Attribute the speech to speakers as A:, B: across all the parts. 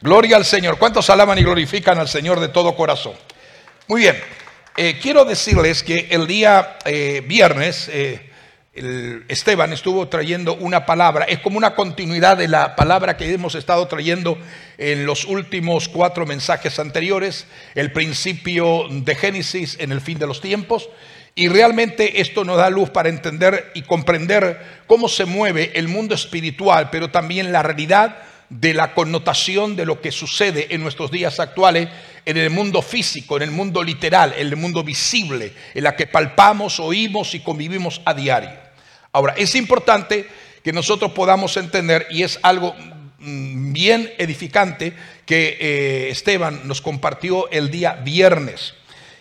A: Gloria al Señor. ¿Cuántos alaban y glorifican al Señor de todo corazón? Muy bien. Eh, quiero decirles que el día eh, viernes eh, Esteban estuvo trayendo una palabra. Es como una continuidad de la palabra que hemos estado trayendo en los últimos cuatro mensajes anteriores. El principio de Génesis en el fin de los tiempos. Y realmente esto nos da luz para entender y comprender cómo se mueve el mundo espiritual, pero también la realidad de la connotación de lo que sucede en nuestros días actuales en el mundo físico, en el mundo literal, en el mundo visible, en la que palpamos, oímos y convivimos a diario. Ahora, es importante que nosotros podamos entender, y es algo mm, bien edificante que eh, Esteban nos compartió el día viernes.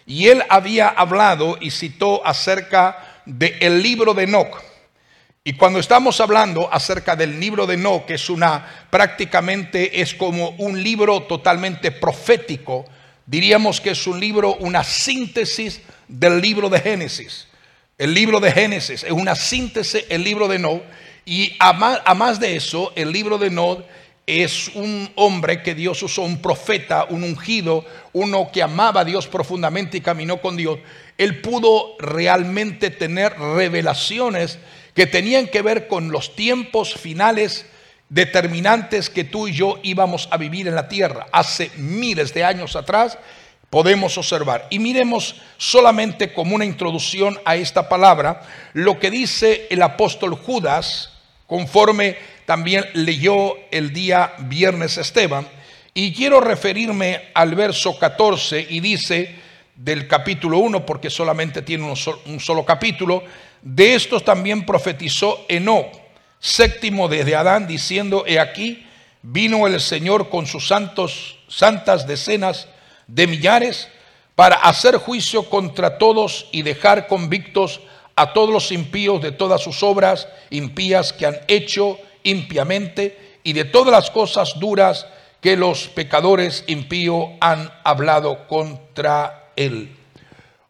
A: Y él había hablado y citó acerca del libro de Enoch. Y cuando estamos hablando acerca del libro de No, que es una prácticamente es como un libro totalmente profético, diríamos que es un libro, una síntesis del libro de Génesis. El libro de Génesis es una síntesis el libro de No. Y a más, de eso, el libro de No es un hombre que Dios usó, un profeta, un ungido, uno que amaba a Dios profundamente y caminó con Dios. Él pudo realmente tener revelaciones que tenían que ver con los tiempos finales determinantes que tú y yo íbamos a vivir en la tierra. Hace miles de años atrás podemos observar. Y miremos solamente como una introducción a esta palabra lo que dice el apóstol Judas, conforme también leyó el día viernes Esteban. Y quiero referirme al verso 14 y dice del capítulo 1, porque solamente tiene un solo capítulo, de estos también profetizó Enoch, séptimo desde Adán, diciendo, he aquí, vino el Señor con sus santos, santas decenas de millares para hacer juicio contra todos y dejar convictos a todos los impíos de todas sus obras impías que han hecho impiamente y de todas las cosas duras que los pecadores impíos han hablado contra él.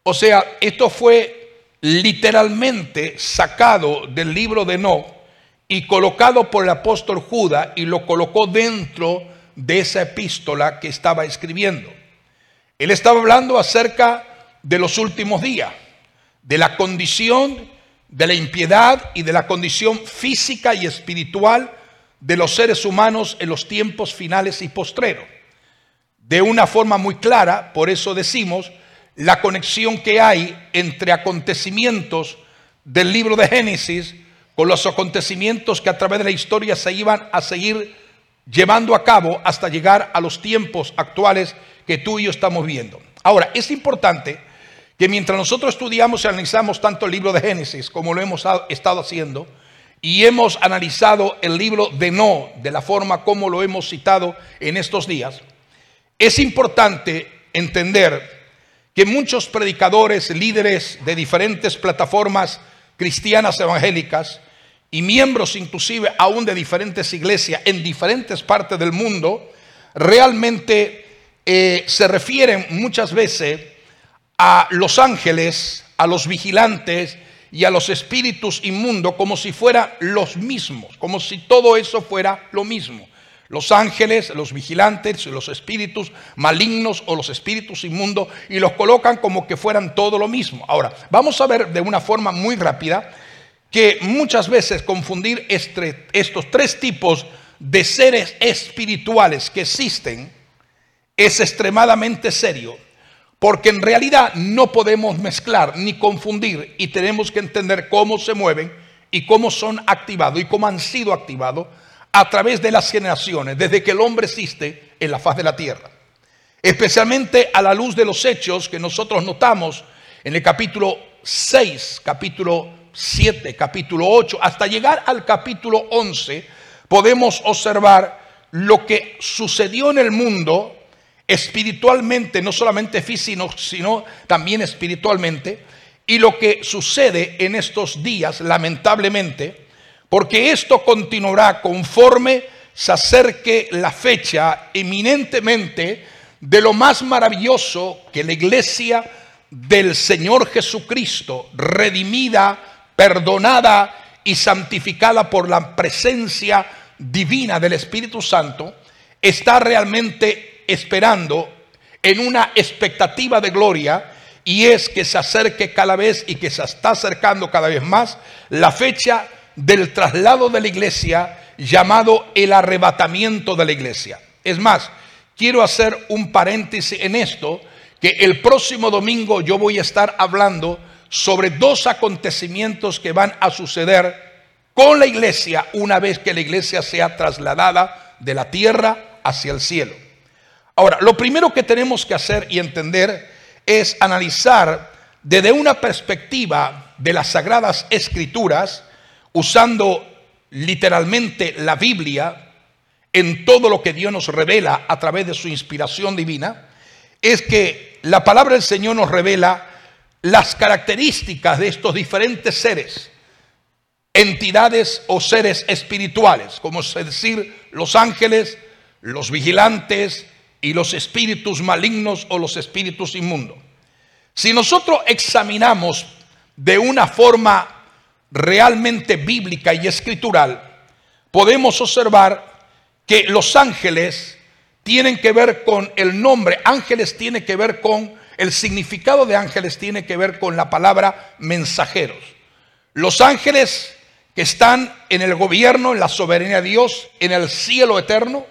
A: O sea, esto fue literalmente sacado del libro de No y colocado por el apóstol Judas y lo colocó dentro de esa epístola que estaba escribiendo. Él estaba hablando acerca de los últimos días, de la condición de la impiedad y de la condición física y espiritual de los seres humanos en los tiempos finales y postreros. De una forma muy clara, por eso decimos, la conexión que hay entre acontecimientos del libro de Génesis con los acontecimientos que a través de la historia se iban a seguir llevando a cabo hasta llegar a los tiempos actuales que tú y yo estamos viendo. Ahora, es importante que mientras nosotros estudiamos y analizamos tanto el libro de Génesis como lo hemos estado haciendo, y hemos analizado el libro de No de la forma como lo hemos citado en estos días, es importante entender que muchos predicadores, líderes de diferentes plataformas cristianas evangélicas y miembros inclusive aún de diferentes iglesias en diferentes partes del mundo, realmente eh, se refieren muchas veces a los ángeles, a los vigilantes y a los espíritus inmundos como si fueran los mismos, como si todo eso fuera lo mismo los ángeles, los vigilantes, los espíritus malignos o los espíritus inmundos y los colocan como que fueran todo lo mismo. Ahora, vamos a ver de una forma muy rápida que muchas veces confundir estos tres tipos de seres espirituales que existen es extremadamente serio, porque en realidad no podemos mezclar ni confundir y tenemos que entender cómo se mueven y cómo son activados y cómo han sido activados a través de las generaciones, desde que el hombre existe en la faz de la tierra. Especialmente a la luz de los hechos que nosotros notamos en el capítulo 6, capítulo 7, capítulo 8, hasta llegar al capítulo 11, podemos observar lo que sucedió en el mundo espiritualmente, no solamente físico, sino también espiritualmente, y lo que sucede en estos días, lamentablemente, porque esto continuará conforme se acerque la fecha eminentemente de lo más maravilloso que la iglesia del Señor Jesucristo, redimida, perdonada y santificada por la presencia divina del Espíritu Santo, está realmente esperando en una expectativa de gloria y es que se acerque cada vez y que se está acercando cada vez más la fecha del traslado de la iglesia llamado el arrebatamiento de la iglesia. Es más, quiero hacer un paréntesis en esto, que el próximo domingo yo voy a estar hablando sobre dos acontecimientos que van a suceder con la iglesia una vez que la iglesia sea trasladada de la tierra hacia el cielo. Ahora, lo primero que tenemos que hacer y entender es analizar desde una perspectiva de las sagradas escrituras, usando literalmente la Biblia en todo lo que Dios nos revela a través de su inspiración divina, es que la palabra del Señor nos revela las características de estos diferentes seres, entidades o seres espirituales, como es decir, los ángeles, los vigilantes y los espíritus malignos o los espíritus inmundos. Si nosotros examinamos de una forma realmente bíblica y escritural, podemos observar que los ángeles tienen que ver con el nombre, ángeles tiene que ver con el significado de ángeles tiene que ver con la palabra mensajeros. Los ángeles que están en el gobierno, en la soberanía de Dios, en el cielo eterno,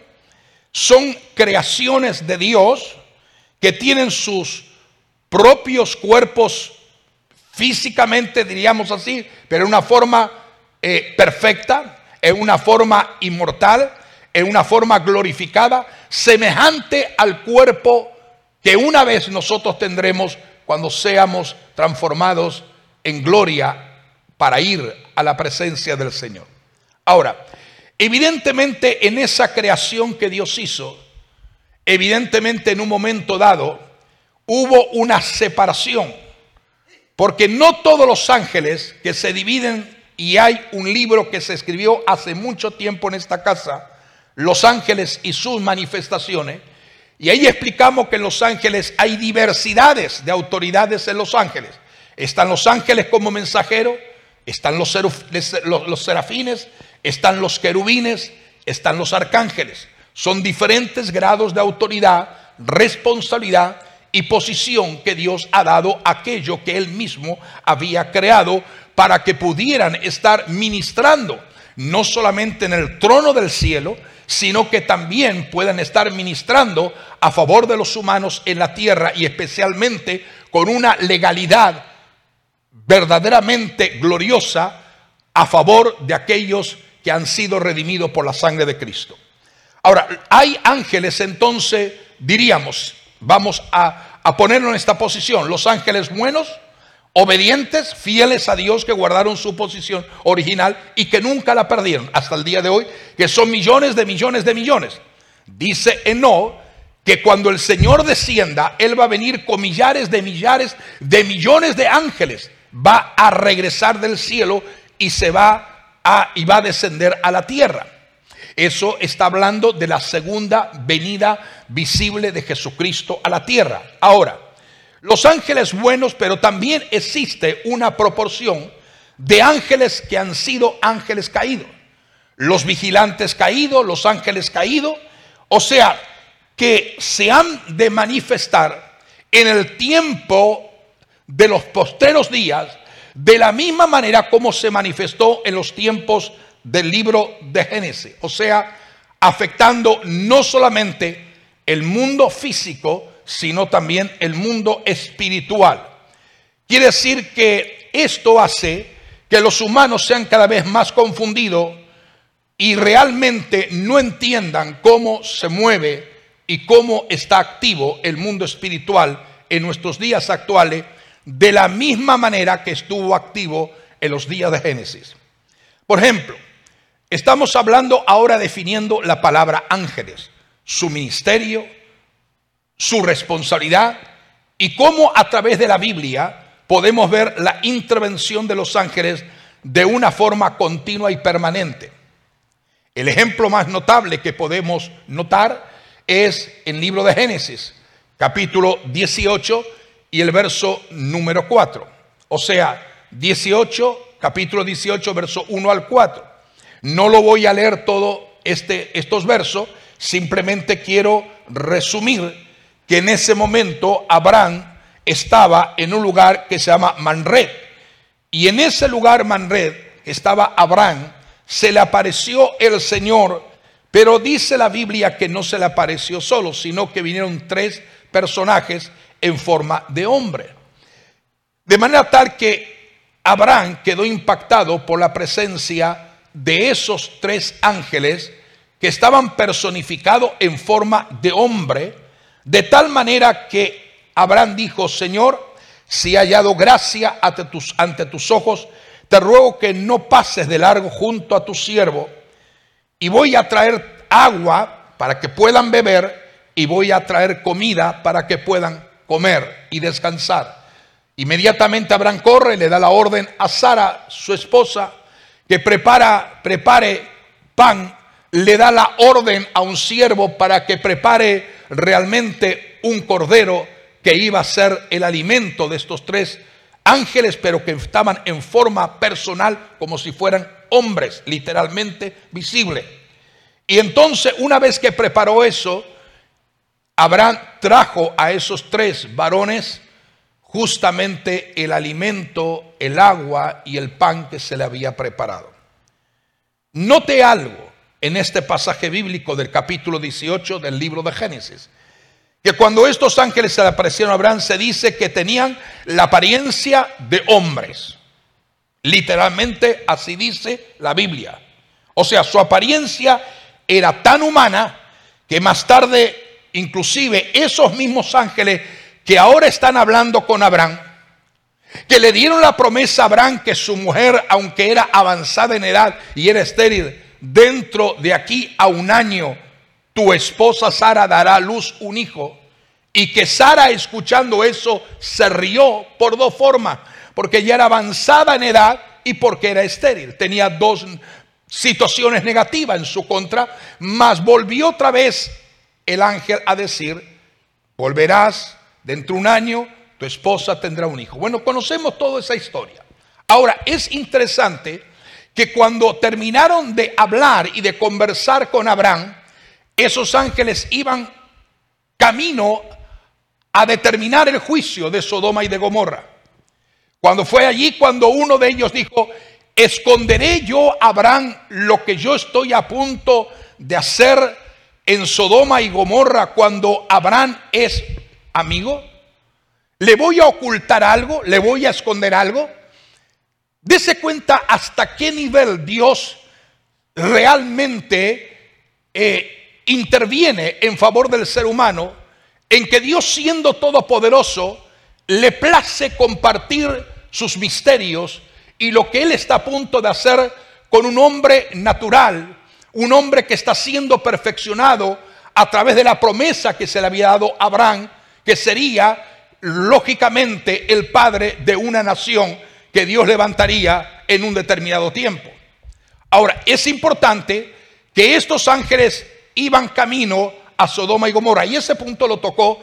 A: son creaciones de Dios que tienen sus propios cuerpos físicamente, diríamos así, pero en una forma eh, perfecta, en una forma inmortal, en una forma glorificada, semejante al cuerpo que una vez nosotros tendremos cuando seamos transformados en gloria para ir a la presencia del Señor. Ahora, evidentemente en esa creación que Dios hizo, evidentemente en un momento dado hubo una separación, porque no todos los ángeles que se dividen, y hay un libro que se escribió hace mucho tiempo en esta casa, Los ángeles y sus manifestaciones, y ahí explicamos que en los ángeles hay diversidades de autoridades en los ángeles. Están los ángeles como mensajeros, están los, los, serafines, están los querubines, están los arcángeles. Son diferentes grados de autoridad, responsabilidad y posición que Dios ha dado a aquello que Él mismo había creado para que pudieran estar ministrando, no solamente en el trono del cielo, sino que también puedan estar ministrando a favor de los humanos en la tierra y especialmente con una legalidad verdaderamente gloriosa a favor de aquellos que han sido redimidos por la sangre de Cristo. Ahora, hay ángeles entonces, diríamos, vamos a, a ponerlo en esta posición, los ángeles buenos, obedientes, fieles a Dios, que guardaron su posición original y que nunca la perdieron hasta el día de hoy, que son millones de millones de millones. Dice Eno que cuando el Señor descienda, Él va a venir con millares de millares de millones de ángeles, va a regresar del cielo y se va a, y va a descender a la tierra. Eso está hablando de la segunda venida visible de Jesucristo a la tierra. Ahora, los ángeles buenos, pero también existe una proporción de ángeles que han sido ángeles caídos. Los vigilantes caídos, los ángeles caídos, o sea, que se han de manifestar en el tiempo de los posteros días de la misma manera como se manifestó en los tiempos del libro de Génesis. O sea, afectando no solamente el mundo físico, sino también el mundo espiritual. Quiere decir que esto hace que los humanos sean cada vez más confundidos y realmente no entiendan cómo se mueve y cómo está activo el mundo espiritual en nuestros días actuales de la misma manera que estuvo activo en los días de Génesis. Por ejemplo, estamos hablando ahora definiendo la palabra ángeles, su ministerio, su responsabilidad y cómo a través de la Biblia podemos ver la intervención de los ángeles de una forma continua y permanente. El ejemplo más notable que podemos notar es el libro de Génesis, capítulo 18 y el verso número 4. O sea, 18, capítulo 18, verso 1 al 4. No lo voy a leer todo este, estos versos, simplemente quiero resumir que en ese momento Abraham estaba en un lugar que se llama Manred. Y en ese lugar Manred estaba Abraham, se le apareció el Señor, pero dice la Biblia que no se le apareció solo, sino que vinieron tres personajes en forma de hombre. De manera tal que Abraham quedó impactado por la presencia de esos tres ángeles que estaban personificados en forma de hombre, de tal manera que Abraham dijo, Señor, si he hallado gracia ante tus, ante tus ojos, te ruego que no pases de largo junto a tu siervo, y voy a traer agua para que puedan beber, y voy a traer comida para que puedan comer y descansar. Inmediatamente Abraham corre, le da la orden a Sara, su esposa, que prepara, prepare pan, le da la orden a un siervo para que prepare realmente un cordero que iba a ser el alimento de estos tres ángeles, pero que estaban en forma personal como si fueran hombres, literalmente visible. Y entonces, una vez que preparó eso, Abraham trajo a esos tres varones justamente el alimento, el agua y el pan que se le había preparado. Note algo en este pasaje bíblico del capítulo 18 del libro de Génesis, que cuando estos ángeles se le aparecieron a Abraham se dice que tenían la apariencia de hombres. Literalmente así dice la Biblia. O sea, su apariencia era tan humana que más tarde inclusive esos mismos ángeles que ahora están hablando con Abraham, que le dieron la promesa a Abraham que su mujer, aunque era avanzada en edad y era estéril, dentro de aquí a un año, tu esposa Sara dará a luz un hijo. Y que Sara, escuchando eso, se rió por dos formas, porque ya era avanzada en edad y porque era estéril. Tenía dos situaciones negativas en su contra, mas volvió otra vez el ángel a decir, volverás dentro de un año tu esposa tendrá un hijo. Bueno, conocemos toda esa historia. Ahora, es interesante que cuando terminaron de hablar y de conversar con Abraham, esos ángeles iban camino a determinar el juicio de Sodoma y de Gomorra. Cuando fue allí, cuando uno de ellos dijo, esconderé yo a Abraham lo que yo estoy a punto de hacer en Sodoma y Gomorra cuando Abraham es amigo? ¿Le voy a ocultar algo? ¿Le voy a esconder algo? Dese cuenta hasta qué nivel Dios realmente eh, interviene en favor del ser humano, en que Dios siendo todopoderoso, le place compartir sus misterios y lo que Él está a punto de hacer con un hombre natural, un hombre que está siendo perfeccionado a través de la promesa que se le había dado a Abraham que sería lógicamente el padre de una nación que Dios levantaría en un determinado tiempo. Ahora, es importante que estos ángeles iban camino a Sodoma y Gomorra, y ese punto lo tocó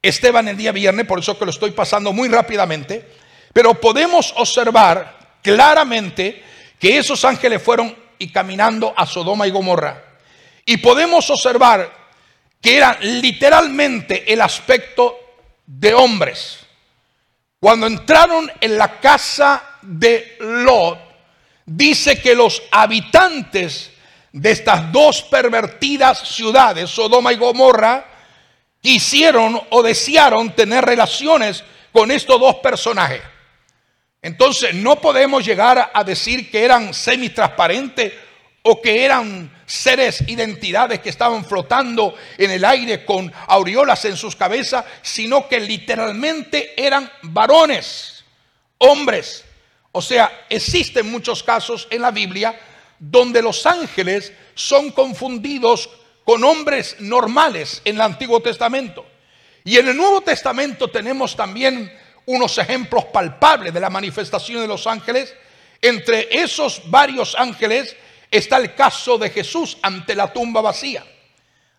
A: Esteban el día viernes, por eso que lo estoy pasando muy rápidamente, pero podemos observar claramente que esos ángeles fueron y caminando a Sodoma y Gomorra. Y podemos observar que era literalmente el aspecto de hombres. Cuando entraron en la casa de Lot, dice que los habitantes de estas dos pervertidas ciudades, Sodoma y Gomorra, quisieron o desearon tener relaciones con estos dos personajes. Entonces no podemos llegar a decir que eran semi-transparentes o que eran seres, identidades que estaban flotando en el aire con aureolas en sus cabezas, sino que literalmente eran varones, hombres. O sea, existen muchos casos en la Biblia donde los ángeles son confundidos con hombres normales en el Antiguo Testamento. Y en el Nuevo Testamento tenemos también unos ejemplos palpables de la manifestación de los ángeles. Entre esos varios ángeles está el caso de Jesús ante la tumba vacía.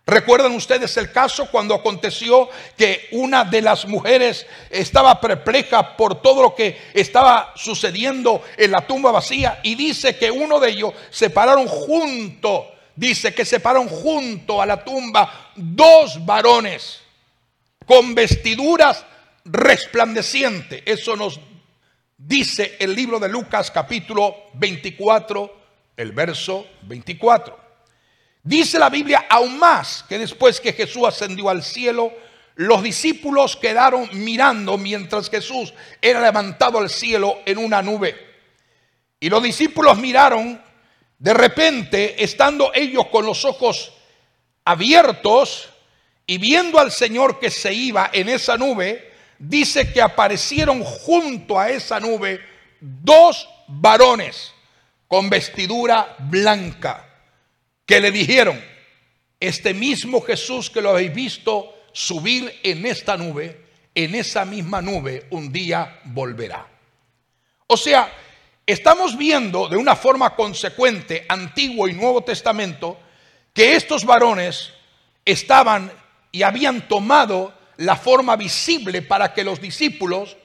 A: ¿Recuerdan ustedes el caso cuando aconteció que una de las mujeres estaba perpleja por todo lo que estaba sucediendo en la tumba vacía y dice que uno de ellos se pararon junto dice que se pararon junto a la tumba dos varones con vestiduras resplandecientes. Eso nos dice el libro de Lucas capítulo 24, el verso 24. Dice la Biblia aún más que después que Jesús ascendió al cielo, los discípulos quedaron mirando mientras Jesús era levantado al cielo en una nube. Y los discípulos miraron, de repente, estando ellos con los ojos abiertos y viendo al Señor que se iba en esa nube, dice que aparecieron junto a esa nube dos varones con vestidura blanca que le dijeron, este mismo Jesús que lo habéis visto subir en esta nube, en esa misma nube un día volverá. O sea, estamos viendo de una forma consecuente, Antiguo y Nuevo Testamento, que estos varones estaban y habían tomado la forma visible para que los discípulos,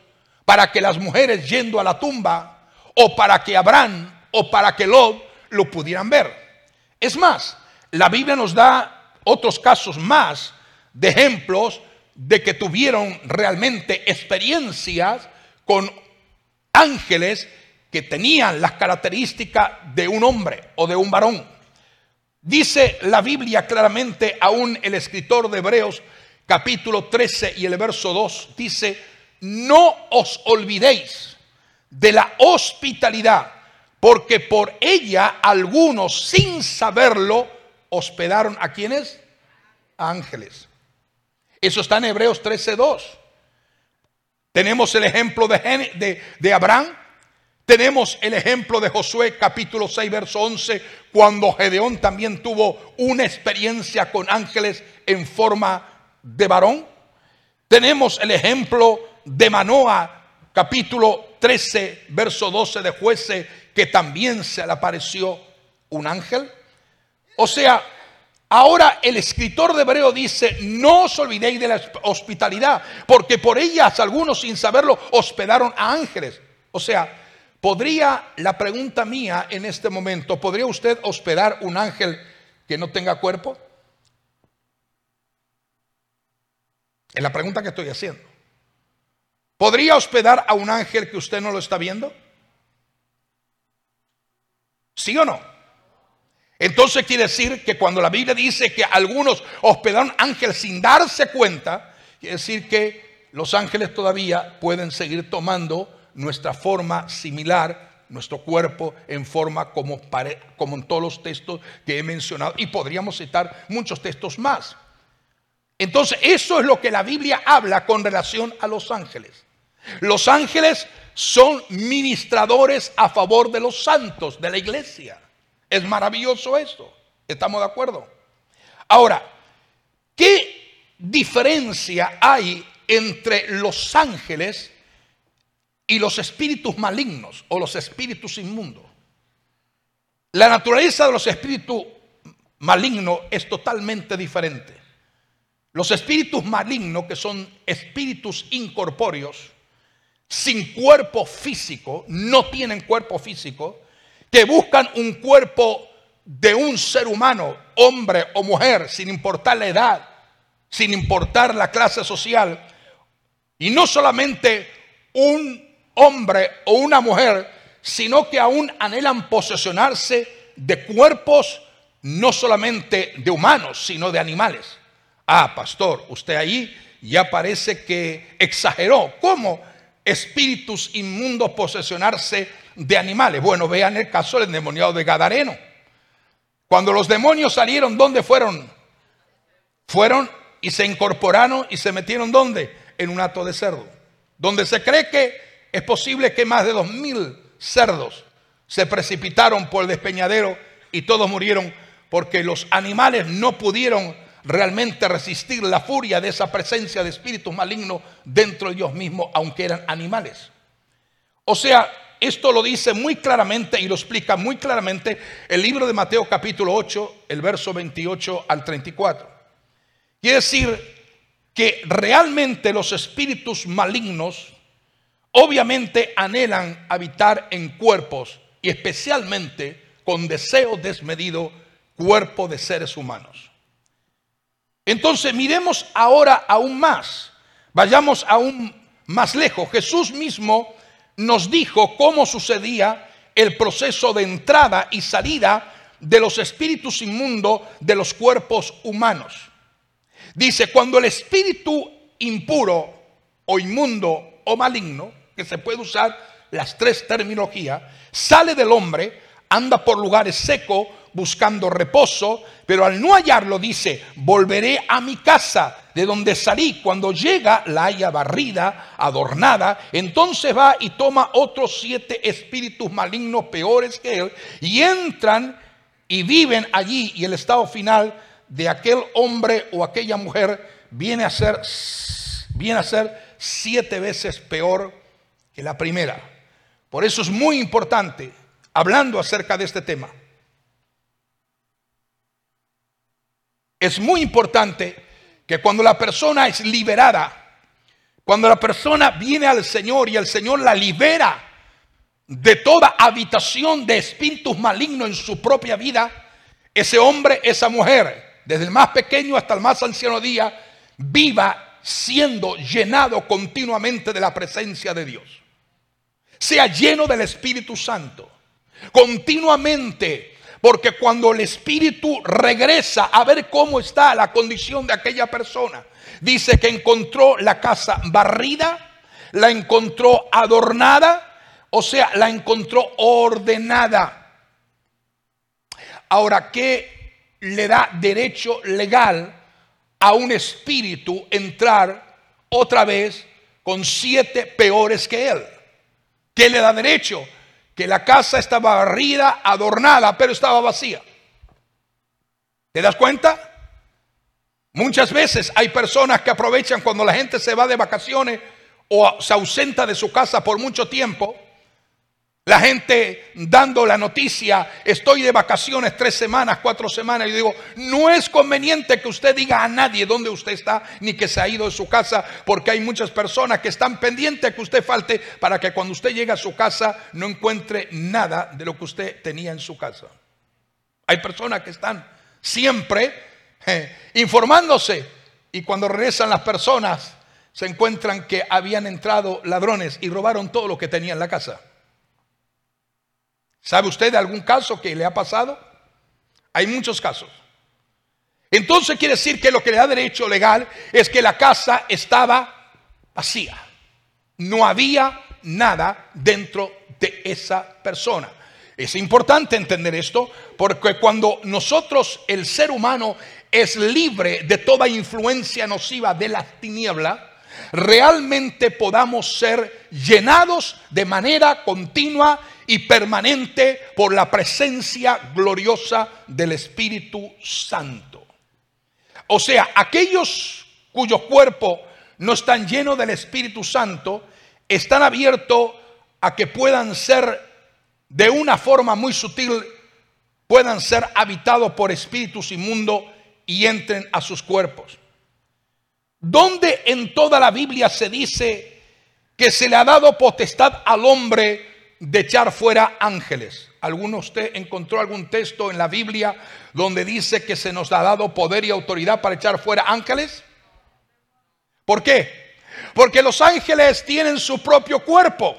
A: para que las mujeres yendo a la tumba, o para que Abraham, o para que Lot lo pudieran ver. Es más, la Biblia nos da otros casos más de ejemplos de que tuvieron realmente experiencias con ángeles que tenían las características de un hombre o de un varón. Dice la Biblia claramente, aún el escritor de Hebreos capítulo 13 y el verso 2 dice, no os olvidéis de la hospitalidad, porque por ella algunos sin saberlo hospedaron a quienes? ángeles. Eso está en Hebreos 13:2. Tenemos el ejemplo de, de, Abraham, tenemos el ejemplo de Josué capítulo 6, verso 11, cuando Gedeón también tuvo una experiencia con ángeles en forma de varón. Tenemos el ejemplo de Manoa capítulo 13, verso 12 de jueces, que también se le apareció un ángel. O sea, ahora el escritor de Hebreo dice, no os olvidéis de la hospitalidad, porque por ellas algunos sin saberlo hospedaron a ángeles. O sea, ¿podría la pregunta mía en este momento, ¿podría usted hospedar un ángel que no tenga cuerpo? Es la pregunta que estoy haciendo. ¿Podría hospedar a un ángel que usted no lo está viendo? ¿Sí o no? Entonces quiere decir que cuando la Biblia dice que algunos hospedaron ángeles sin darse cuenta, quiere decir que los ángeles todavía pueden seguir tomando nuestra forma similar, nuestro cuerpo en forma como, como en todos los textos que he mencionado. Y podríamos citar muchos textos más. Entonces, eso es lo que la Biblia habla con relación a los ángeles. Los ángeles son ministradores a favor de los santos de la iglesia. Es maravilloso esto. ¿Estamos de acuerdo? Ahora, ¿qué diferencia hay entre los ángeles y los espíritus malignos o los espíritus inmundos? La naturaleza de los espíritus malignos es totalmente diferente. Los espíritus malignos, que son espíritus incorpóreos, sin cuerpo físico, no tienen cuerpo físico, que buscan un cuerpo de un ser humano, hombre o mujer, sin importar la edad, sin importar la clase social, y no solamente un hombre o una mujer, sino que aún anhelan posesionarse de cuerpos no solamente de humanos, sino de animales. Ah, pastor, usted ahí ya parece que exageró. ¿Cómo espíritus inmundos posesionarse de animales? Bueno, vean el caso del endemoniado de Gadareno. Cuando los demonios salieron, ¿dónde fueron? Fueron y se incorporaron y se metieron ¿dónde? En un hato de cerdo. Donde se cree que es posible que más de dos mil cerdos se precipitaron por el despeñadero y todos murieron porque los animales no pudieron realmente resistir la furia de esa presencia de espíritus malignos dentro de ellos mismos, aunque eran animales. O sea, esto lo dice muy claramente y lo explica muy claramente el libro de Mateo capítulo 8, el verso 28 al 34. Quiere decir que realmente los espíritus malignos obviamente anhelan habitar en cuerpos y especialmente con deseo desmedido cuerpo de seres humanos. Entonces miremos ahora aún más, vayamos aún más lejos. Jesús mismo nos dijo cómo sucedía el proceso de entrada y salida de los espíritus inmundos de los cuerpos humanos. Dice, cuando el espíritu impuro o inmundo o maligno, que se puede usar las tres terminologías, sale del hombre, anda por lugares secos buscando reposo, pero al no hallarlo dice, volveré a mi casa de donde salí. Cuando llega, la haya barrida, adornada, entonces va y toma otros siete espíritus malignos peores que él y entran y viven allí y el estado final de aquel hombre o aquella mujer viene a ser, viene a ser siete veces peor que la primera. Por eso es muy importante, hablando acerca de este tema, es muy importante que cuando la persona es liberada, cuando la persona viene al Señor y el Señor la libera de toda habitación de espíritus malignos en su propia vida, ese hombre, esa mujer, desde el más pequeño hasta el más anciano día, viva siendo llenado continuamente de la presencia de Dios. Sea lleno del Espíritu Santo. Continuamente porque cuando el Espíritu regresa a ver cómo está la condición de aquella persona, dice que encontró la casa barrida, la encontró adornada, o sea, la encontró ordenada. Ahora, ¿qué le da derecho legal a un espíritu entrar otra vez con siete peores que él? ¿Qué le da derecho? Que la casa estaba barrida, adornada, pero estaba vacía. ¿Te das cuenta? Muchas veces hay personas que aprovechan cuando la gente se va de vacaciones o se ausenta de su casa por mucho tiempo la gente dando la noticia, estoy de vacaciones tres semanas, cuatro semanas, y digo, no es conveniente que usted diga a nadie dónde usted está, ni que se ha ido de su casa, porque hay muchas personas que están pendientes que usted falte para que cuando usted llegue a su casa no encuentre nada de lo que usted tenía en su casa. Hay personas que están siempre eh, informándose y cuando regresan las personas se encuentran que habían entrado ladrones y robaron todo lo que tenía en la casa. ¿Sabe usted de algún caso que le ha pasado? Hay muchos casos. Entonces quiere decir que lo que le da derecho legal es que la casa estaba vacía. No había nada dentro de esa persona. Es importante entender esto porque cuando nosotros, el ser humano, es libre de toda influencia nociva de la tiniebla, realmente podamos ser llenados de manera continua y permanente por la presencia gloriosa del Espíritu Santo. O sea, aquellos cuyos cuerpos no están llenos del Espíritu Santo, están abiertos a que puedan ser de una forma muy sutil, puedan ser habitados por espíritus inmundos y entren a sus cuerpos. ¿Dónde en toda la Biblia se dice que se le ha dado potestad al hombre de echar fuera ángeles. ¿Alguno usted encontró algún texto en la Biblia donde dice que se nos ha dado poder y autoridad para echar fuera ángeles? ¿Por qué? Porque los ángeles tienen su propio cuerpo.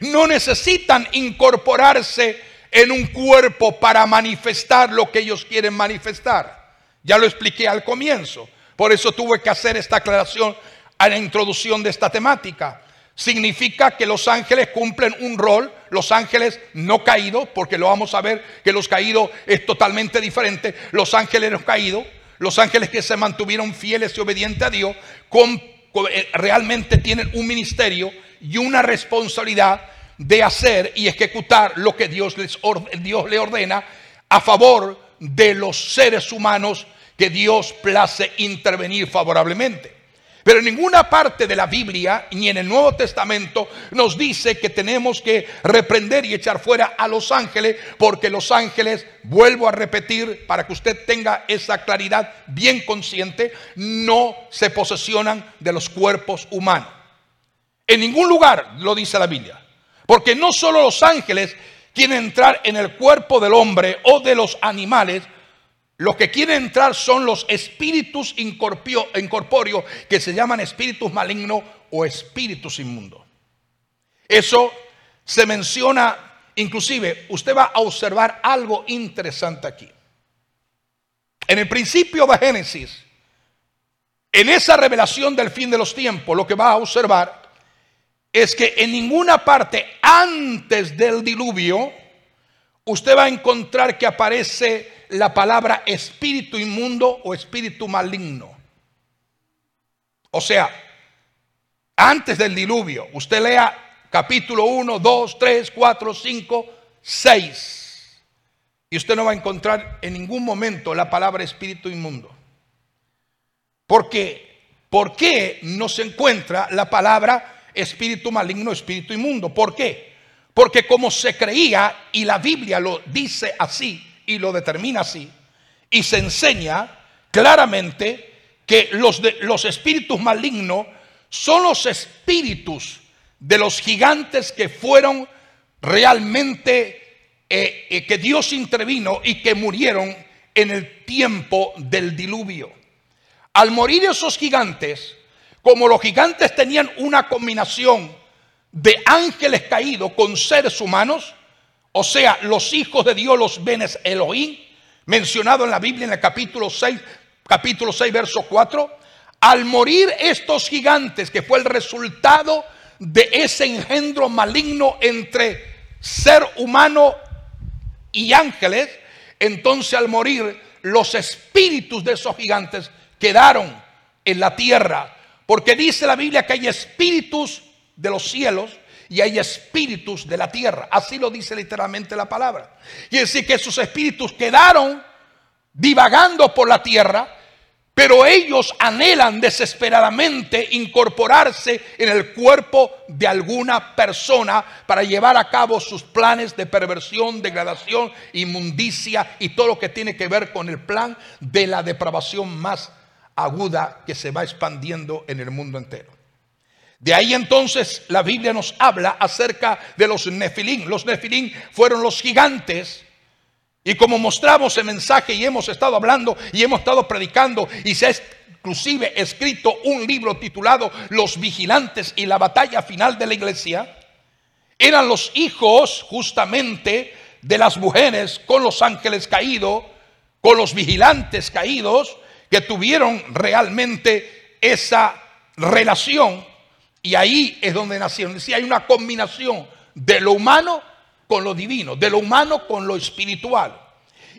A: No necesitan incorporarse en un cuerpo para manifestar lo que ellos quieren manifestar. Ya lo expliqué al comienzo. Por eso tuve que hacer esta aclaración a la introducción de esta temática significa que los ángeles cumplen un rol, los ángeles no caídos, porque lo vamos a ver que los caídos es totalmente diferente, los ángeles no caídos, los ángeles que se mantuvieron fieles y obedientes a Dios, eh, realmente tienen un ministerio y una responsabilidad de hacer y ejecutar lo que Dios, les Dios le ordena a favor de los seres humanos que Dios place intervenir favorablemente. Pero en ninguna parte de la Biblia, ni en el Nuevo Testamento, nos dice que tenemos que reprender y echar fuera a los ángeles, porque los ángeles, vuelvo a repetir, para que usted tenga esa claridad bien consciente, no se posesionan de los cuerpos humanos. En ningún lugar lo dice la Biblia. Porque no solo los ángeles quieren entrar en el cuerpo del hombre o de los animales, Lo que quieren entrar son los espíritus incorpóreos que se llaman espíritus malignos o espíritus inmundos. Eso se menciona, inclusive, usted va a observar algo interesante aquí. En el principio de Génesis, en esa revelación del fin de los tiempos, lo que va a observar es que en ninguna parte antes del diluvio, usted va a encontrar que aparece la palabra espíritu inmundo o espíritu maligno. O sea, antes del diluvio, usted lea capítulo 1, 2, 3, 4, 5, 6. Y usted no va a encontrar en ningún momento la palabra espíritu inmundo. Porque, ¿por qué no se encuentra la palabra espíritu maligno, espíritu inmundo? ¿Por qué? Porque como se creía, y la Biblia lo dice así y lo determina así, y se enseña claramente que los, de, los espíritus malignos son los espíritus de los gigantes que fueron realmente, eh, eh, que Dios intervino y que murieron en el tiempo del diluvio. Al morir esos gigantes, como los gigantes tenían una combinación de ángeles caídos con seres humanos, o sea, los hijos de Dios, los benes Elohim, mencionado en la Biblia en el capítulo 6, capítulo 6, verso 4, al morir estos gigantes, que fue el resultado de ese engendro maligno entre ser humano y ángeles, entonces al morir los espíritus de esos gigantes quedaron en la tierra, porque dice la Biblia que hay espíritus de los cielos y hay espíritus de la tierra. Así lo dice literalmente la palabra. Y es decir, que esos espíritus quedaron divagando por la tierra, pero ellos anhelan desesperadamente incorporarse en el cuerpo de alguna persona para llevar a cabo sus planes de perversión, degradación, inmundicia y todo lo que tiene que ver con el plan de la depravación más aguda que se va expandiendo en el mundo entero. De ahí entonces la Biblia nos habla acerca de los nefilín. Los nefilín fueron los gigantes. Y como mostramos el mensaje y hemos estado hablando y hemos estado predicando y se ha inclusive escrito un libro titulado Los vigilantes y la batalla final de la iglesia, eran los hijos justamente de las mujeres con los ángeles caídos, con los vigilantes caídos, que tuvieron realmente esa relación y ahí es donde nacieron. Si hay una combinación de lo humano con lo divino, de lo humano con lo espiritual.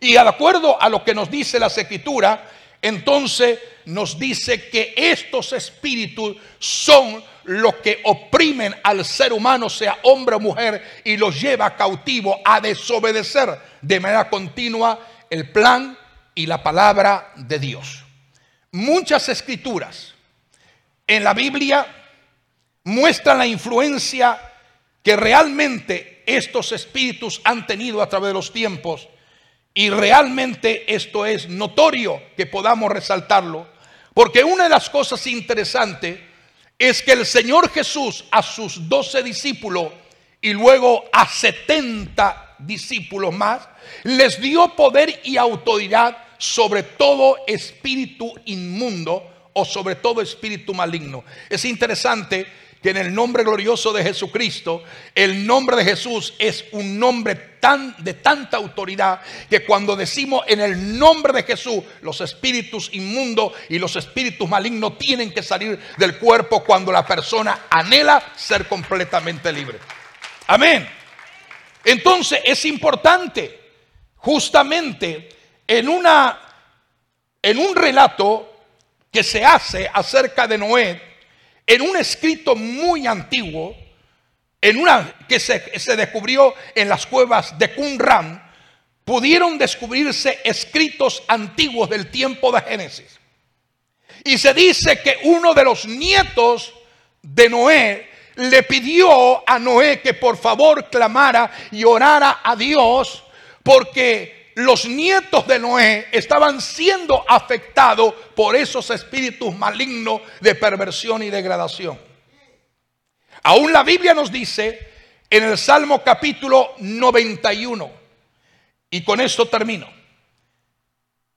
A: Y de acuerdo a lo que nos dice la escritura, entonces nos dice que estos espíritus son los que oprimen al ser humano, sea hombre o mujer, y los lleva cautivo a desobedecer de manera continua el plan y la palabra de Dios. Muchas escrituras en la Biblia muestran la influencia que realmente estos espíritus han tenido a través de los tiempos y realmente esto es notorio que podamos resaltarlo, porque una de las cosas interesantes es que el Señor Jesús a sus doce discípulos y luego a setenta discípulos más, les dio poder y autoridad sobre todo espíritu inmundo o sobre todo espíritu maligno. Es interesante que en el nombre glorioso de Jesucristo, el nombre de Jesús es un nombre tan de tanta autoridad que cuando decimos en el nombre de Jesús, los espíritus inmundos y los espíritus malignos tienen que salir del cuerpo cuando la persona anhela ser completamente libre. Amén. Entonces es importante justamente en una en un relato que se hace acerca de Noé en un escrito muy antiguo, en una que se, descubrió en las cuevas de Qumran, pudieron descubrirse escritos antiguos del tiempo de Génesis. Y se dice que uno de los nietos de Noé le pidió a Noé que por favor clamara y orara a Dios porque los nietos de Noé estaban siendo afectados por esos espíritus malignos de perversión y degradación. Aún la Biblia nos dice en el Salmo capítulo 91, y con esto termino,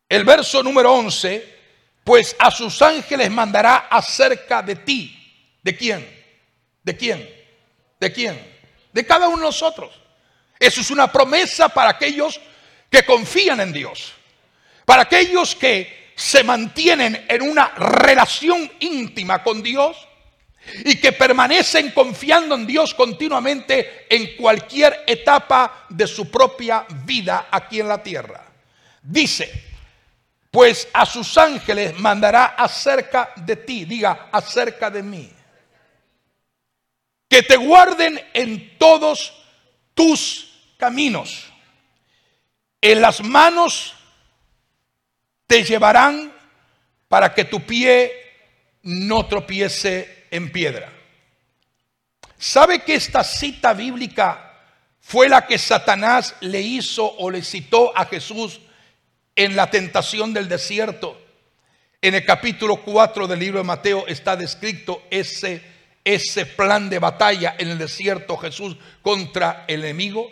A: el verso número 11, pues a sus ángeles mandará acerca de ti. ¿De quién? ¿De quién? ¿De quién? De cada uno de nosotros. Eso es una promesa para aquellos que confían en Dios. Para aquellos que se mantienen en una relación íntima con Dios y que permanecen confiando en Dios continuamente en cualquier etapa de su propia vida aquí en la tierra. Dice, pues a sus ángeles mandará acerca de ti, diga, acerca de mí, que te guarden en todos tus caminos. En las manos te llevarán para que tu pie no tropiece en piedra. ¿Sabe que esta cita bíblica fue la que Satanás le hizo o le citó a Jesús en la tentación del desierto? En el capítulo 4 del libro de Mateo está descrito ese, ese plan de batalla en el desierto Jesús contra el enemigo.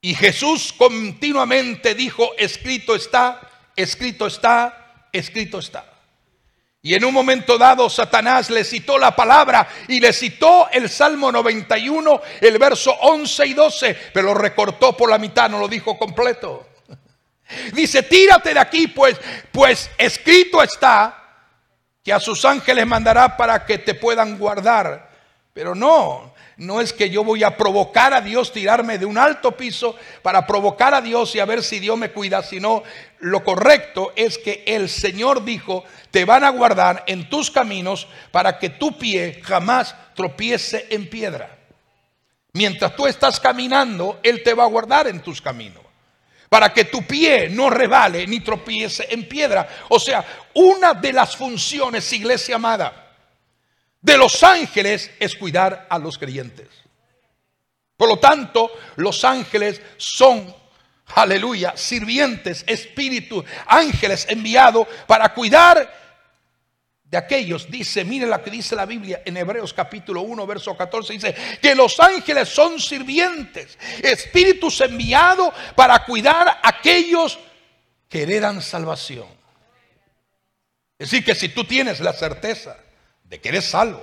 A: Y Jesús continuamente dijo, escrito está, escrito está, escrito está. Y en un momento dado Satanás le citó la palabra y le citó el Salmo 91, el verso 11 y 12, pero lo recortó por la mitad, no lo dijo completo. Dice, tírate de aquí, pues, pues escrito está que a sus ángeles mandará para que te puedan guardar. Pero no, no es que yo voy a provocar a Dios tirarme de un alto piso para provocar a Dios y a ver si Dios me cuida, sino lo correcto es que el Señor dijo, te van a guardar en tus caminos para que tu pie jamás tropiece en piedra. Mientras tú estás caminando, Él te va a guardar en tus caminos. Para que tu pie no revale ni tropiece en piedra. O sea, una de las funciones, iglesia amada, de los ángeles es cuidar a los creyentes. Por lo tanto, los ángeles son, aleluya, sirvientes, espíritus, ángeles enviados para cuidar de aquellos, dice, mire lo que dice la Biblia en Hebreos capítulo 1, verso 14, dice que los ángeles son sirvientes, espíritus enviados para cuidar a aquellos que heredan salvación. Es decir, que si tú tienes la certeza de que eres salvo.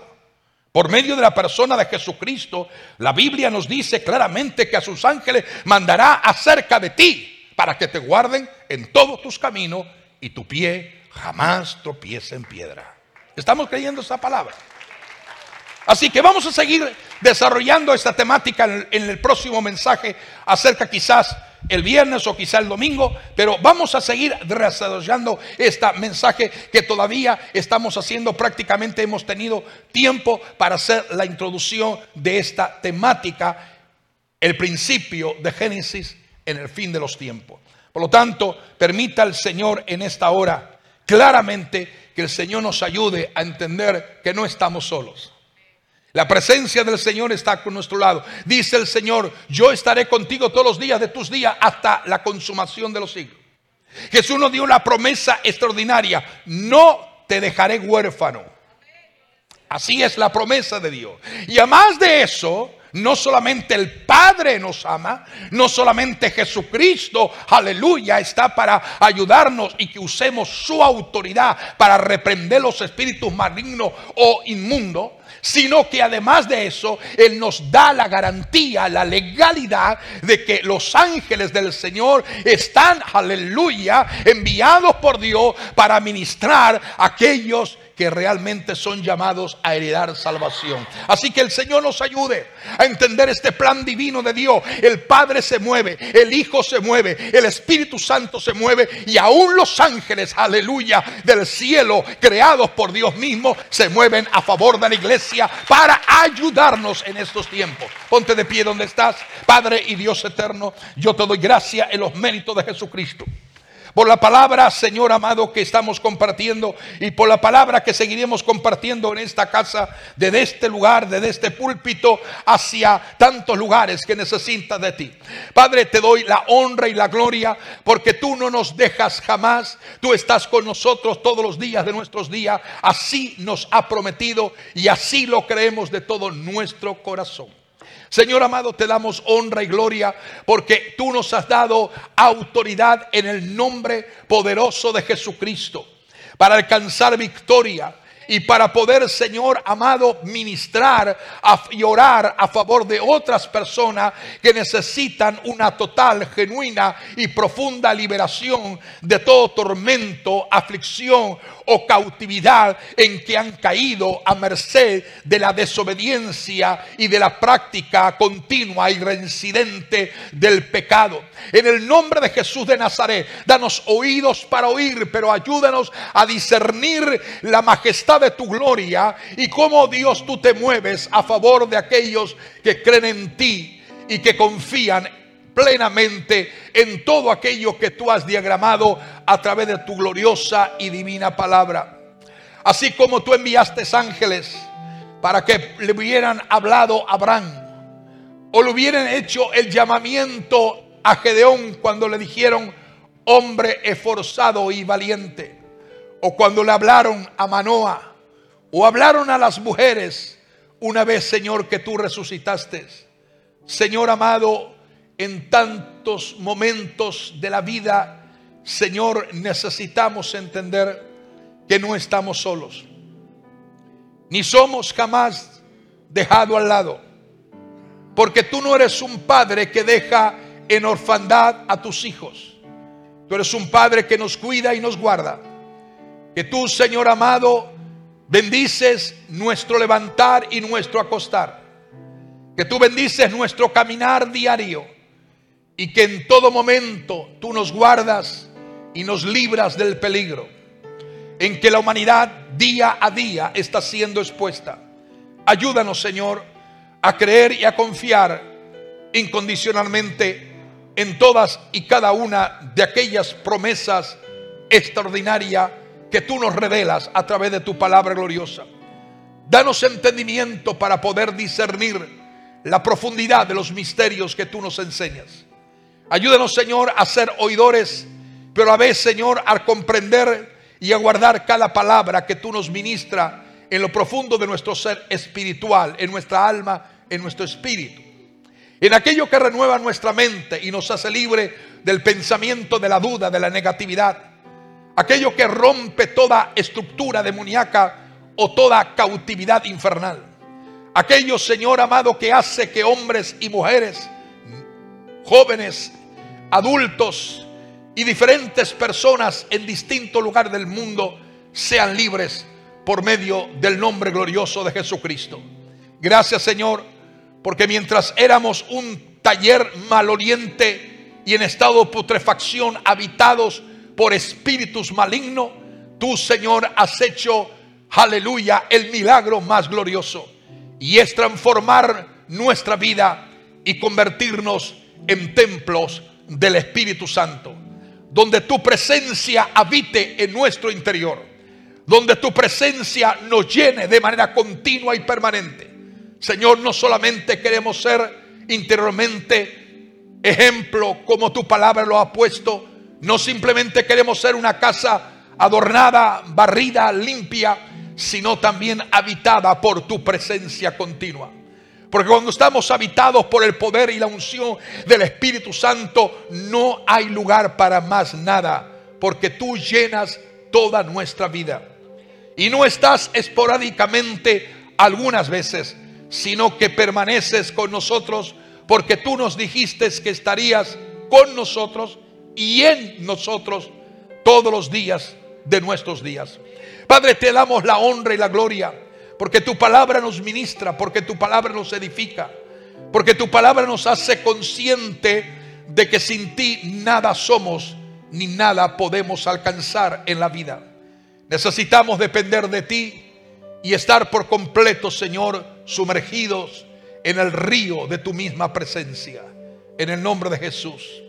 A: Por medio de la persona de Jesucristo, la Biblia nos dice claramente que a sus ángeles mandará acerca de ti para que te guarden en todos tus caminos y tu pie jamás tropiece en piedra. ¿Estamos creyendo esa palabra? Así que vamos a seguir desarrollando esta temática en el próximo mensaje acerca quizás el viernes o quizá el domingo, pero vamos a seguir desarrollando este mensaje que todavía estamos haciendo. Prácticamente hemos tenido tiempo para hacer la introducción de esta temática, el principio de Génesis en el fin de los tiempos. Por lo tanto, permita al Señor en esta hora claramente que el Señor nos ayude a entender que no estamos solos la presencia del Señor está con nuestro lado. Dice el Señor, yo estaré contigo todos los días de tus días hasta la consumación de los siglos. Jesús nos dio una promesa extraordinaria, no te dejaré huérfano. Así es la promesa de Dios. Y además de eso, no solamente el Padre nos ama, no solamente Jesucristo, aleluya, está para ayudarnos y que usemos su autoridad para reprender los espíritus malignos o inmundos, sino que además de eso, Él nos da la garantía, la legalidad de que los ángeles del Señor están, aleluya, enviados por Dios para ministrar a aquellos que realmente son llamados a heredar salvación. Así que el Señor nos ayude a entender este plan divino de Dios. El Padre se mueve, el Hijo se mueve, el Espíritu Santo se mueve y aún los ángeles, aleluya, del cielo, creados por Dios mismo, se mueven a favor de la iglesia para ayudarnos en estos tiempos. Ponte de pie donde estás, Padre y Dios eterno. Yo te doy gracia en los méritos de Jesucristo por la palabra, Señor amado, que estamos compartiendo y por la palabra que seguiremos compartiendo en esta casa, desde este lugar, desde este púlpito, hacia tantos lugares que necesitas de ti. Padre, te doy la honra y la gloria porque tú no nos dejas jamás, tú estás con nosotros todos los días de nuestros días, así nos ha prometido y así lo creemos de todo nuestro corazón. Señor amado, te damos honra y gloria porque tú nos has dado autoridad en el nombre poderoso de Jesucristo para alcanzar victoria y para poder, Señor amado, ministrar y orar a favor de otras personas que necesitan una total, genuina y profunda liberación de todo tormento, aflicción o cautividad en que han caído a merced de la desobediencia y de la práctica continua y reincidente del pecado. En el nombre de Jesús de Nazaret, danos oídos para oír, pero ayúdanos a discernir la majestad de tu gloria y cómo Dios tú te mueves a favor de aquellos que creen en ti y que confían plenamente en todo aquello que tú has diagramado a través de tu gloriosa y divina palabra. Así como tú enviaste ángeles para que le hubieran hablado a Abraham o le hubieran hecho el llamamiento a Gedeón cuando le dijeron hombre esforzado y valiente o cuando le hablaron a Manoa o hablaron a las mujeres una vez Señor que tú resucitaste. Señor amado, en tantos momentos de la vida, Señor, necesitamos entender que no estamos solos, ni somos jamás dejado al lado, porque tú no eres un padre que deja en orfandad a tus hijos, tú eres un padre que nos cuida y nos guarda, que tú, Señor amado, bendices nuestro levantar y nuestro acostar, que tú bendices nuestro caminar diario. Y que en todo momento tú nos guardas y nos libras del peligro. En que la humanidad día a día está siendo expuesta. Ayúdanos, Señor, a creer y a confiar incondicionalmente en todas y cada una de aquellas promesas extraordinarias que tú nos revelas a través de tu palabra gloriosa. Danos entendimiento para poder discernir la profundidad de los misterios que tú nos enseñas. Ayúdanos, Señor, a ser oidores, pero a veces, Señor, a comprender y a guardar cada palabra que tú nos ministra en lo profundo de nuestro ser espiritual, en nuestra alma, en nuestro espíritu. En aquello que renueva nuestra mente y nos hace libre del pensamiento de la duda, de la negatividad. Aquello que rompe toda estructura demoníaca o toda cautividad infernal. Aquello, Señor amado, que hace que hombres y mujeres jóvenes, adultos y diferentes personas en distinto lugar del mundo sean libres por medio del nombre glorioso de Jesucristo. Gracias Señor, porque mientras éramos un taller maloliente y en estado de putrefacción habitados por espíritus malignos, tú Señor has hecho, aleluya, el milagro más glorioso. Y es transformar nuestra vida y convertirnos en templos del Espíritu Santo, donde tu presencia habite en nuestro interior, donde tu presencia nos llene de manera continua y permanente. Señor, no solamente queremos ser interiormente ejemplo como tu palabra lo ha puesto, no simplemente queremos ser una casa adornada, barrida, limpia, sino también habitada por tu presencia continua. Porque cuando estamos habitados por el poder y la unción del Espíritu Santo, no hay lugar para más nada. Porque tú llenas toda nuestra vida. Y no estás esporádicamente algunas veces, sino que permaneces con nosotros porque tú nos dijiste que estarías con nosotros y en nosotros todos los días de nuestros días. Padre, te damos la honra y la gloria porque tu palabra nos ministra, porque tu palabra nos edifica, porque tu palabra nos hace consciente de que sin ti nada somos ni nada podemos alcanzar en la vida. Necesitamos depender de ti y estar por completo, Señor, sumergidos en el río de tu misma presencia. En el nombre de Jesús.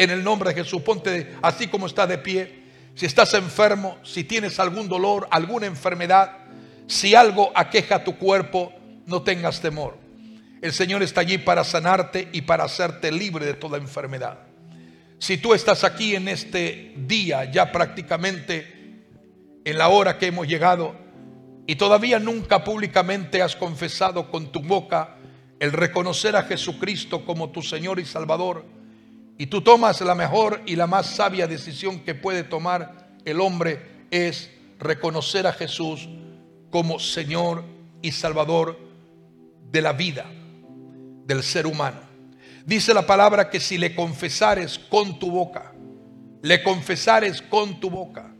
A: En el nombre de Jesús. Ponte así como está de pie. Si estás enfermo, si tienes algún dolor, alguna enfermedad, si algo aqueja tu cuerpo, no tengas temor. El Señor está allí para sanarte y para hacerte libre de toda enfermedad. Si tú estás aquí en este día, ya prácticamente en la hora que hemos llegado, y todavía nunca públicamente has confesado con tu boca el reconocer a Jesucristo como tu Señor y Salvador, y tú tomas la mejor y la más sabia decisión que puede tomar el hombre, es reconocer a Jesús como Señor y Salvador de la vida del ser humano. Dice la palabra que si le confesares con tu boca, le confesares con tu boca,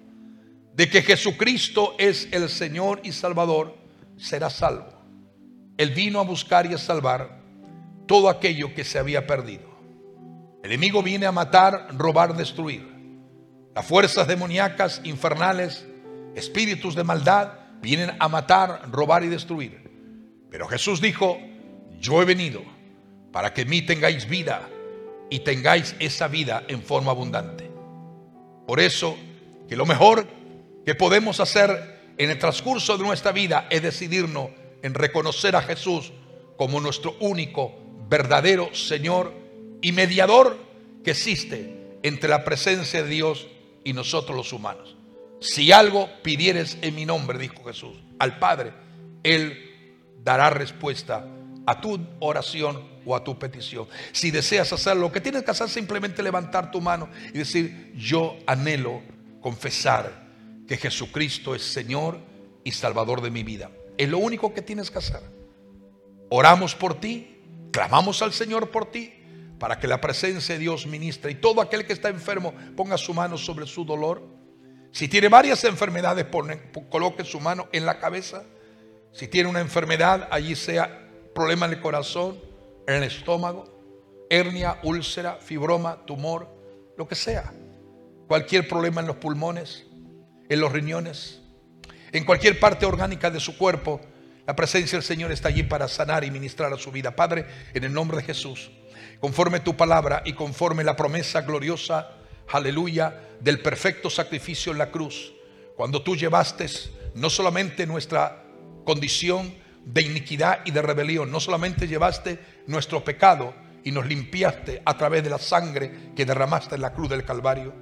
A: de que Jesucristo es el Señor y Salvador, serás salvo. Él vino a buscar y a salvar todo aquello que se había perdido. El enemigo viene a matar, robar, destruir. Las fuerzas demoníacas, infernales, espíritus de maldad, vienen a matar, robar y destruir. Pero Jesús dijo, yo he venido para que en mí tengáis vida y tengáis esa vida en forma abundante. Por eso, que lo mejor que podemos hacer en el transcurso de nuestra vida es decidirnos en reconocer a Jesús como nuestro único, verdadero Señor y mediador que existe entre la presencia de Dios y nosotros los humanos. Si algo pidieres en mi nombre, dijo Jesús, al Padre, Él dará respuesta a tu oración o a tu petición. Si deseas hacerlo, lo que tienes que hacer simplemente levantar tu mano y decir, yo anhelo confesar que Jesucristo es Señor y Salvador de mi vida. Es lo único que tienes que hacer. Oramos por ti, clamamos al Señor por ti, para que la presencia de Dios ministre y todo aquel que está enfermo ponga su mano sobre su dolor. Si tiene varias enfermedades, coloque su mano en la cabeza. Si tiene una enfermedad, allí sea problema en el corazón, en el estómago, hernia, úlcera, fibroma, tumor, lo que sea. Cualquier problema en los pulmones, en los riñones, en cualquier parte orgánica de su cuerpo, la presencia del Señor está allí para sanar y ministrar a su vida. Padre, en el nombre de Jesús, conforme tu palabra y conforme la promesa gloriosa, aleluya, del perfecto sacrificio en la cruz, cuando tú llevaste no solamente nuestra condición, de iniquidad y de rebelión. No solamente llevaste nuestro pecado y nos limpiaste a través de la sangre que derramaste en la cruz del Calvario,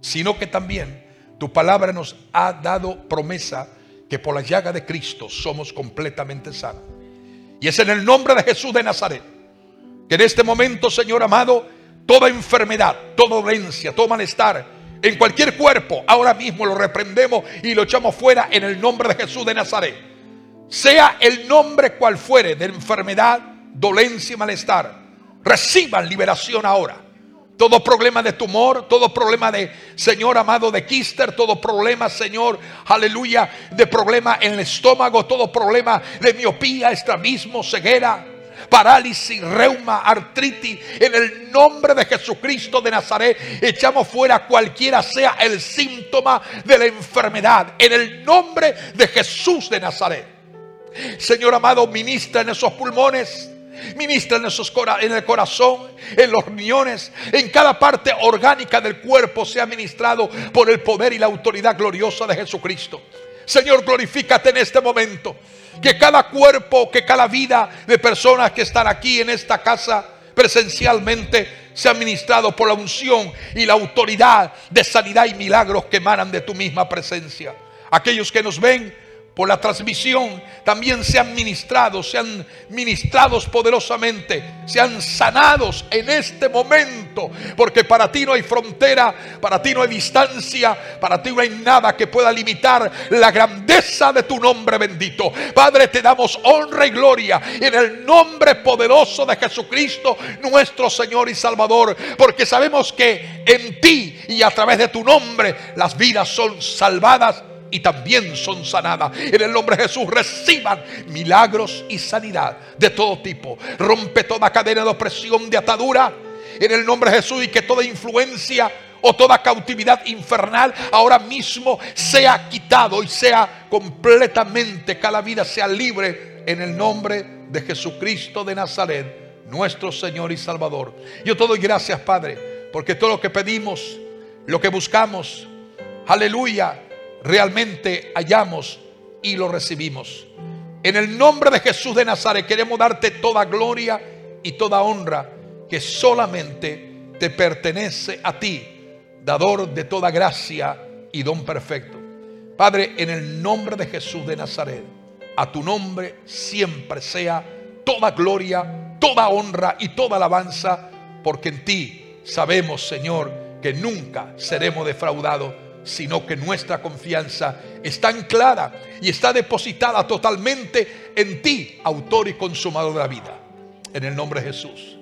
A: sino que también tu palabra nos ha dado promesa que por la llaga de Cristo somos completamente sanos. Y es en el nombre de Jesús de Nazaret que en este momento, Señor amado, toda enfermedad, toda dolencia, todo malestar, en cualquier cuerpo, ahora mismo lo reprendemos y lo echamos fuera en el nombre de Jesús de Nazaret sea el nombre cual fuere de enfermedad, dolencia y malestar, reciban liberación ahora. Todo problema de tumor, todo problema de, Señor amado, de Kister, todo problema, Señor, aleluya, de problema en el estómago, todo problema de miopía, estrabismo, ceguera, parálisis, reuma, artritis, en el nombre de Jesucristo de Nazaret, echamos fuera cualquiera sea el síntoma de la enfermedad, en el nombre de Jesús de Nazaret. Señor amado, ministra en esos pulmones. Ministra en, esos, en el corazón, en los riñones, en cada parte orgánica del cuerpo sea ministrado por el poder y la autoridad gloriosa de Jesucristo. Señor, glorifícate en este momento. Que cada cuerpo, que cada vida de personas que están aquí en esta casa presencialmente sea ministrado por la unción y la autoridad de sanidad y milagros que emanan de tu misma presencia. Aquellos que nos ven por la transmisión. También sean ministrados, sean ministrados poderosamente, sean sanados en este momento, porque para ti no hay frontera, para ti no hay distancia, para ti no hay nada que pueda limitar la grandeza de tu nombre bendito. Padre, te damos honra y gloria en el nombre poderoso de Jesucristo, nuestro Señor y Salvador, porque sabemos que en ti y a través de tu nombre las vidas son salvadas y también son sanadas. En el nombre de Jesús reciban milagros y sanidad de todo tipo. Rompe toda cadena de opresión, de atadura. En el nombre de Jesús y que toda influencia o toda cautividad infernal ahora mismo sea quitado y sea completamente, cada vida sea libre en el nombre de Jesucristo de Nazaret, nuestro Señor y Salvador. Yo te doy gracias, Padre, porque todo lo que pedimos, lo que buscamos, aleluya, realmente hallamos y lo recibimos. En el nombre de Jesús de Nazaret queremos darte toda gloria y toda honra que solamente te pertenece a ti, dador de toda gracia y don perfecto. Padre, en el nombre de Jesús de Nazaret, a tu nombre siempre sea toda gloria, toda honra y toda alabanza, porque en ti sabemos, Señor, que nunca seremos defraudados, sino que nuestra confianza está anclada y está depositada totalmente en ti, autor y consumador de la vida. En el nombre de Jesús.